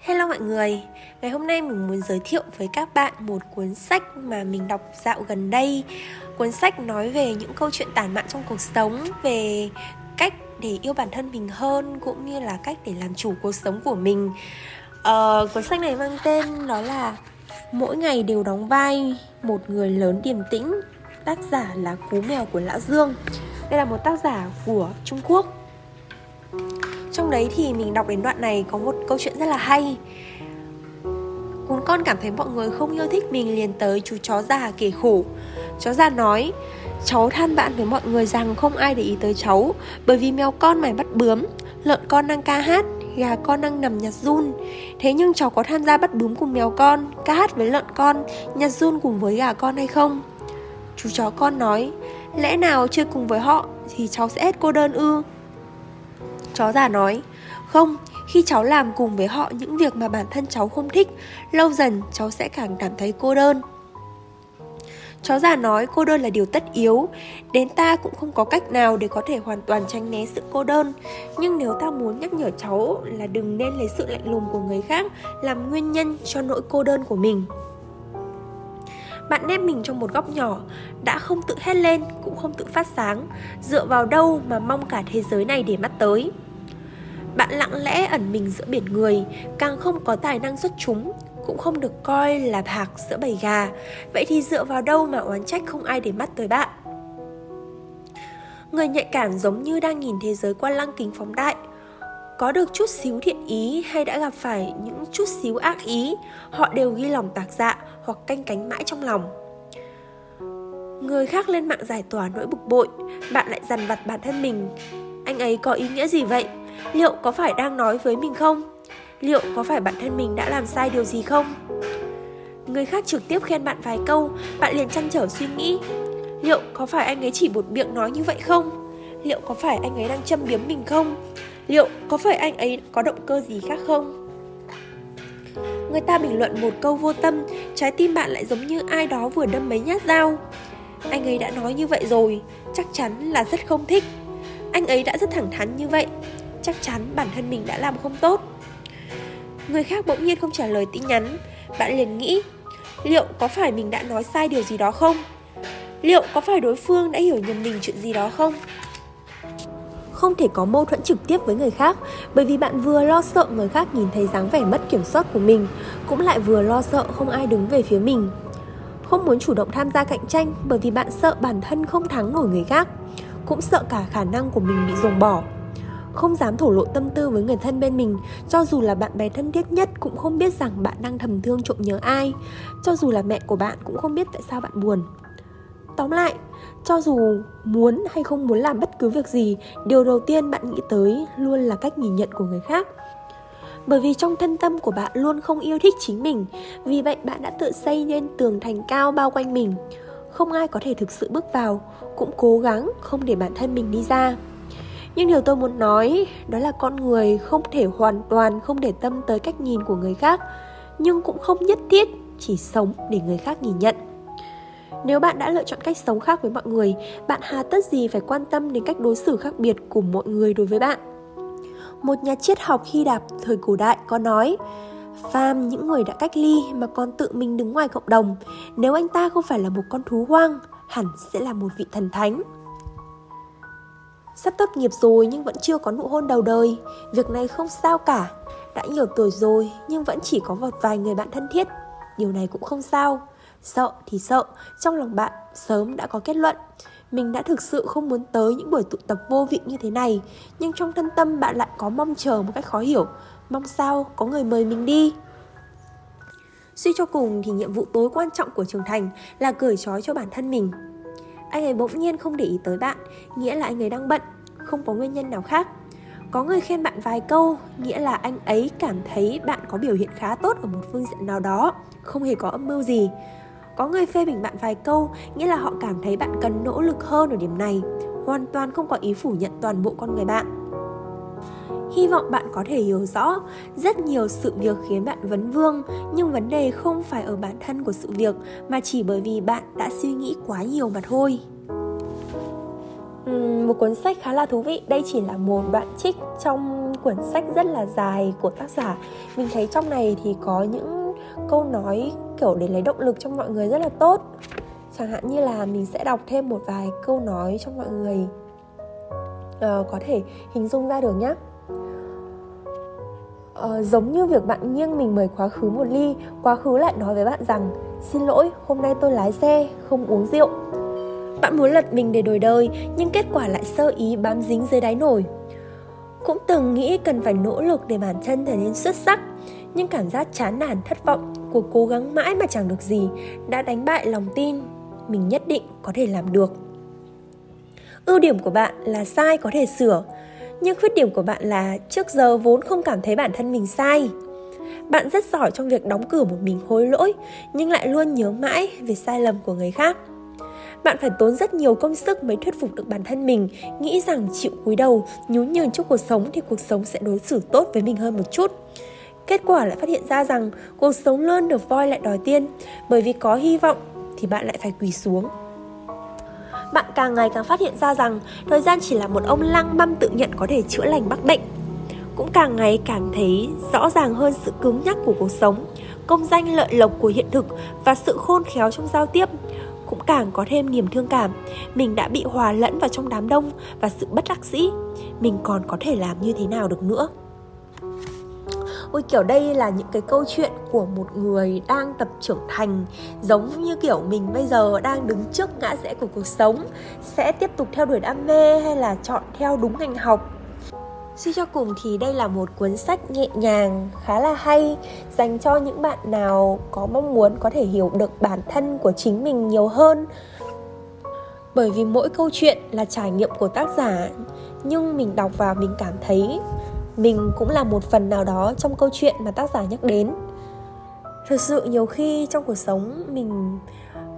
Hello mọi người, ngày hôm nay mình muốn giới thiệu với các bạn một cuốn sách mà mình đọc dạo gần đây. Cuốn sách nói về những câu chuyện tản mạn trong cuộc sống Về cách để yêu bản thân mình hơn cũng như là cách để làm chủ cuộc sống của mình. Ờ, Cuốn sách này mang tên đó là Mỗi ngày đều đóng vai một người lớn điềm tĩnh Tác giả là Cú Mèo của Lã Dương. Đây là một tác giả của Trung Quốc trong đấy thì mình đọc đến đoạn này có một câu chuyện rất là hay. Cún con cảm thấy mọi người không yêu thích mình liền tới chú chó già kể khổ. Chó già nói, Cháu than bạn với mọi người rằng không ai để ý tới cháu, Bởi vì mèo con mày bắt bướm, Lợn con đang ca hát, Gà con đang nằm nhặt run. Thế nhưng cháu có tham gia bắt bướm cùng mèo con, Ca hát với lợn con, Nhặt run cùng với gà con hay không? Chú chó con nói, Lẽ nào chơi cùng với họ Thì cháu sẽ hết cô đơn ư? Chó già nói. Không, khi cháu làm cùng với họ những việc mà bản thân cháu không thích Lâu dần cháu sẽ càng cảm thấy cô đơn. Chó già nói cô đơn là điều tất yếu. Đến ta cũng không có cách nào để có thể hoàn toàn tránh né sự cô đơn. Nhưng nếu ta muốn nhắc nhở cháu là đừng nên lấy sự lạnh lùng của người khác Làm nguyên nhân cho nỗi cô đơn của mình. Bạn nép mình trong một góc nhỏ đã không tự hét lên cũng không tự phát sáng dựa vào đâu mà mong cả thế giới này để mắt tới bạn lặng lẽ ẩn mình giữa biển người, càng không có tài năng xuất chúng, cũng không được coi là hạc giữa bầy gà. Vậy thì dựa vào đâu mà oán trách không ai để mắt tới bạn? Người nhạy cảm giống như đang nhìn thế giới qua lăng kính phóng đại. Có được chút xíu thiện ý hay đã gặp phải những chút xíu ác ý, họ đều ghi lòng tạc dạ hoặc canh cánh mãi trong lòng. Người khác lên mạng giải tỏa nỗi bực bội, bạn lại dằn vặt bản thân mình. Anh ấy có ý nghĩa gì vậy? Liệu có phải đang nói với mình không? Liệu có phải bản thân mình đã làm sai điều gì không? Người khác trực tiếp khen bạn vài câu, bạn liền chăn trở suy nghĩ. Liệu có phải anh ấy chỉ một miệng nói như vậy không? Liệu có phải anh ấy đang châm biếm mình không? Liệu có phải anh ấy có động cơ gì khác không? Người ta bình luận một câu vô tâm, trái tim bạn lại giống như ai đó vừa đâm mấy nhát dao. Anh ấy đã nói như vậy rồi, chắc chắn là rất không thích. Anh ấy đã rất thẳng thắn như vậy chắc chắn bản thân mình đã làm không tốt. Người khác bỗng nhiên không trả lời tin nhắn. Bạn liền nghĩ, liệu có phải mình đã nói sai điều gì đó không? Liệu có phải đối phương đã hiểu nhầm mình chuyện gì đó không? Không thể có mâu thuẫn trực tiếp với người khác, bởi vì bạn vừa lo sợ người khác nhìn thấy dáng vẻ mất kiểm soát của mình, cũng lại vừa lo sợ không ai đứng về phía mình. Không muốn chủ động tham gia cạnh tranh bởi vì bạn sợ bản thân không thắng nổi người khác, cũng sợ cả khả năng của mình bị dồn bỏ không dám thổ lộ tâm tư với người thân bên mình, cho dù là bạn bè thân thiết nhất cũng không biết rằng bạn đang thầm thương trộm nhớ ai, cho dù là mẹ của bạn cũng không biết tại sao bạn buồn. Tóm lại, cho dù muốn hay không muốn làm bất cứ việc gì, điều đầu tiên bạn nghĩ tới luôn là cách nhìn nhận của người khác. Bởi vì trong thân tâm của bạn luôn không yêu thích chính mình, vì vậy bạn đã tự xây nên tường thành cao bao quanh mình. Không ai có thể thực sự bước vào, cũng cố gắng không để bản thân mình đi ra nhưng điều tôi muốn nói đó là con người không thể hoàn toàn không để tâm tới cách nhìn của người khác nhưng cũng không nhất thiết chỉ sống để người khác nhìn nhận nếu bạn đã lựa chọn cách sống khác với mọi người, bạn hà tất gì phải quan tâm đến cách đối xử khác biệt của mọi người đối với bạn? Một nhà triết học Hy Lạp thời cổ đại có nói, Phàm những người đã cách ly mà còn tự mình đứng ngoài cộng đồng, nếu anh ta không phải là một con thú hoang, hẳn sẽ là một vị thần thánh. Sắp tốt nghiệp rồi nhưng vẫn chưa có nụ hôn đầu đời, việc này không sao cả. Đã nhiều tuổi rồi nhưng vẫn chỉ có một vài người bạn thân thiết, điều này cũng không sao. Sợ thì sợ, trong lòng bạn sớm đã có kết luận. Mình đã thực sự không muốn tới những buổi tụ tập vô vị như thế này Nhưng trong thân tâm bạn lại có mong chờ một cách khó hiểu. Mong sao có người mời mình đi. Suy cho cùng thì nhiệm vụ tối quan trọng của trưởng thành là cởi trói cho bản thân mình anh ấy bỗng nhiên không để ý tới bạn, nghĩa là anh ấy đang bận, không có nguyên nhân nào khác. Có người khen bạn vài câu, nghĩa là anh ấy cảm thấy bạn có biểu hiện khá tốt ở một phương diện nào đó, không hề có âm mưu gì. Có người phê bình bạn vài câu, nghĩa là họ cảm thấy bạn cần nỗ lực hơn ở điểm này, hoàn toàn không có ý phủ nhận toàn bộ con người bạn hy vọng bạn có thể hiểu rõ rất nhiều sự việc khiến bạn vấn vương nhưng vấn đề không phải ở bản thân của sự việc mà chỉ bởi vì bạn đã suy nghĩ quá nhiều mà thôi. Một cuốn sách khá là thú vị. Đây chỉ là một đoạn trích trong cuốn sách rất là dài của tác giả. Mình thấy trong này thì có những câu nói kiểu để lấy động lực cho mọi người rất là tốt. Chẳng hạn như là mình sẽ đọc thêm một vài câu nói cho mọi người. Uh, có thể hình dung ra được nhé Ờ, giống như việc bạn nghiêng mình mời quá khứ một ly quá khứ lại nói với bạn rằng xin lỗi hôm nay tôi lái xe không uống rượu. Bạn muốn lật mình để đổi đời nhưng kết quả lại sơ ý bám dính dưới đáy nổi. Cũng từng nghĩ cần phải nỗ lực để bản thân trở nên xuất sắc nhưng cảm giác chán nản thất vọng của cố gắng mãi mà chẳng được gì đã đánh bại lòng tin mình nhất định có thể làm được. Ưu điểm của bạn là sai có thể sửa nhưng khuyết điểm của bạn là trước giờ vốn không cảm thấy bản thân mình sai. Bạn rất giỏi trong việc đóng cửa một mình hối lỗi, nhưng lại luôn nhớ mãi về sai lầm của người khác. Bạn phải tốn rất nhiều công sức mới thuyết phục được bản thân mình, nghĩ rằng chịu cúi đầu, nhún nhường trước cuộc sống thì cuộc sống sẽ đối xử tốt với mình hơn một chút. Kết quả lại phát hiện ra rằng cuộc sống luôn được voi lại đòi tiên bởi vì có hy vọng thì bạn lại phải quỳ xuống bạn càng ngày càng phát hiện ra rằng thời gian chỉ là một ông lăng mâm tự nhận có thể chữa lành bắc bệnh. Cũng càng ngày cảm thấy rõ ràng hơn sự cứng nhắc của cuộc sống, công danh lợi lộc của hiện thực và sự khôn khéo trong giao tiếp. Cũng càng có thêm niềm thương cảm, mình đã bị hòa lẫn vào trong đám đông và sự bất đắc dĩ. Mình còn có thể làm như thế nào được nữa? Ôi kiểu đây là những cái câu chuyện của một người đang tập trưởng thành giống như kiểu mình bây giờ đang đứng trước ngã rẽ của cuộc sống sẽ tiếp tục theo đuổi đam mê hay là chọn theo đúng ngành học Suy cho cùng thì đây là một cuốn sách nhẹ nhàng, khá là hay dành cho những bạn nào có mong muốn có thể hiểu được bản thân của chính mình nhiều hơn. Bởi vì mỗi câu chuyện là trải nghiệm của tác giả, nhưng mình đọc vào mình cảm thấy mình cũng là một phần nào đó trong câu chuyện mà tác giả nhắc đến. Thực sự nhiều khi trong cuộc sống mình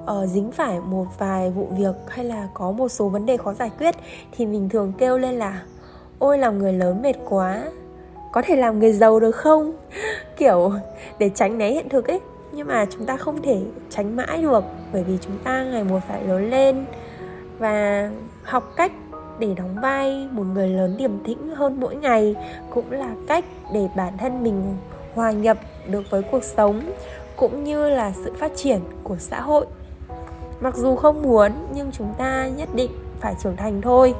uh, dính phải một vài vụ việc hay là có một số vấn đề khó giải quyết thì mình thường kêu lên là ôi làm người lớn mệt quá có thể làm người giàu được không kiểu để tránh né hiện thực ấy nhưng mà chúng ta không thể tránh mãi được bởi vì chúng ta ngày một phải lớn lên và học cách để đóng vai một người lớn điềm tĩnh hơn mỗi ngày cũng là cách để bản thân mình hòa nhập được với cuộc sống cũng như là sự phát triển của xã hội. Mặc dù không muốn, nhưng chúng ta nhất định phải trưởng thành thôi.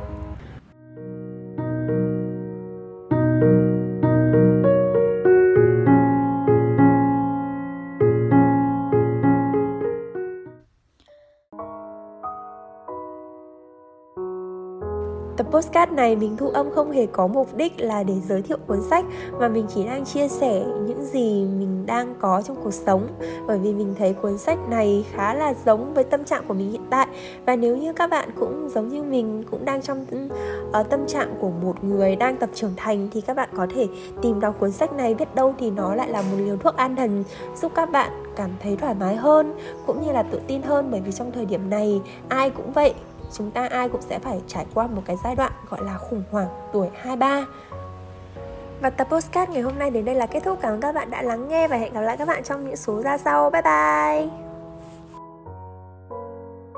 Postcard này mình thu âm không hề có mục đích là để giới thiệu cuốn sách mà mình chỉ đang chia sẻ những gì mình đang có trong cuộc sống. Bởi vì mình thấy cuốn sách này khá là giống với tâm trạng của mình hiện tại. Và nếu như các bạn cũng giống như mình cũng đang trong uh, tâm trạng của một người đang tập trưởng thành thì các bạn có thể tìm đọc cuốn sách này biết đâu thì nó lại là một liều thuốc an thần giúp các bạn cảm thấy thoải mái hơn cũng như là tự tin hơn. Bởi vì trong thời điểm này ai cũng vậy chúng ta ai cũng sẽ phải trải qua một cái giai đoạn gọi là khủng hoảng tuổi 23 và tập postcard ngày hôm nay đến đây là kết thúc. Cảm ơn các bạn đã lắng nghe và hẹn gặp lại các bạn trong những số ra sau. Bye bye!